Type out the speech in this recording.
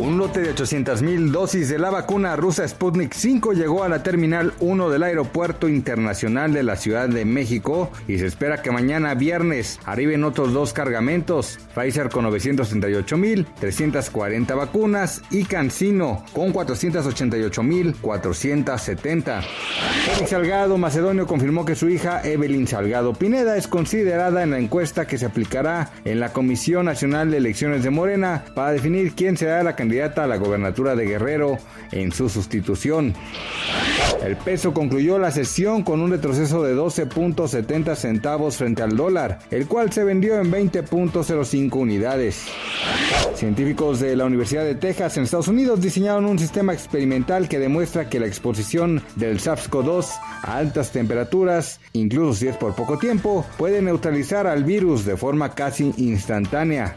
Un lote de 800.000 dosis de la vacuna rusa Sputnik 5 llegó a la Terminal 1 del Aeropuerto Internacional de la Ciudad de México y se espera que mañana viernes arriben otros dos cargamentos, Pfizer con 938.340 vacunas y CanSino con 488.470. Félix Salgado Macedonio confirmó que su hija Evelyn Salgado Pineda es considerada en la encuesta que se aplicará en la Comisión Nacional de Elecciones de Morena para definir quién será la candidata a la gobernatura de Guerrero en su sustitución. El peso concluyó la sesión con un retroceso de 12.70 centavos frente al dólar, el cual se vendió en 20.05 unidades. Científicos de la Universidad de Texas en Estados Unidos diseñaron un sistema experimental que demuestra que la exposición del SARS-CoV-2 a altas temperaturas, incluso si es por poco tiempo, puede neutralizar al virus de forma casi instantánea.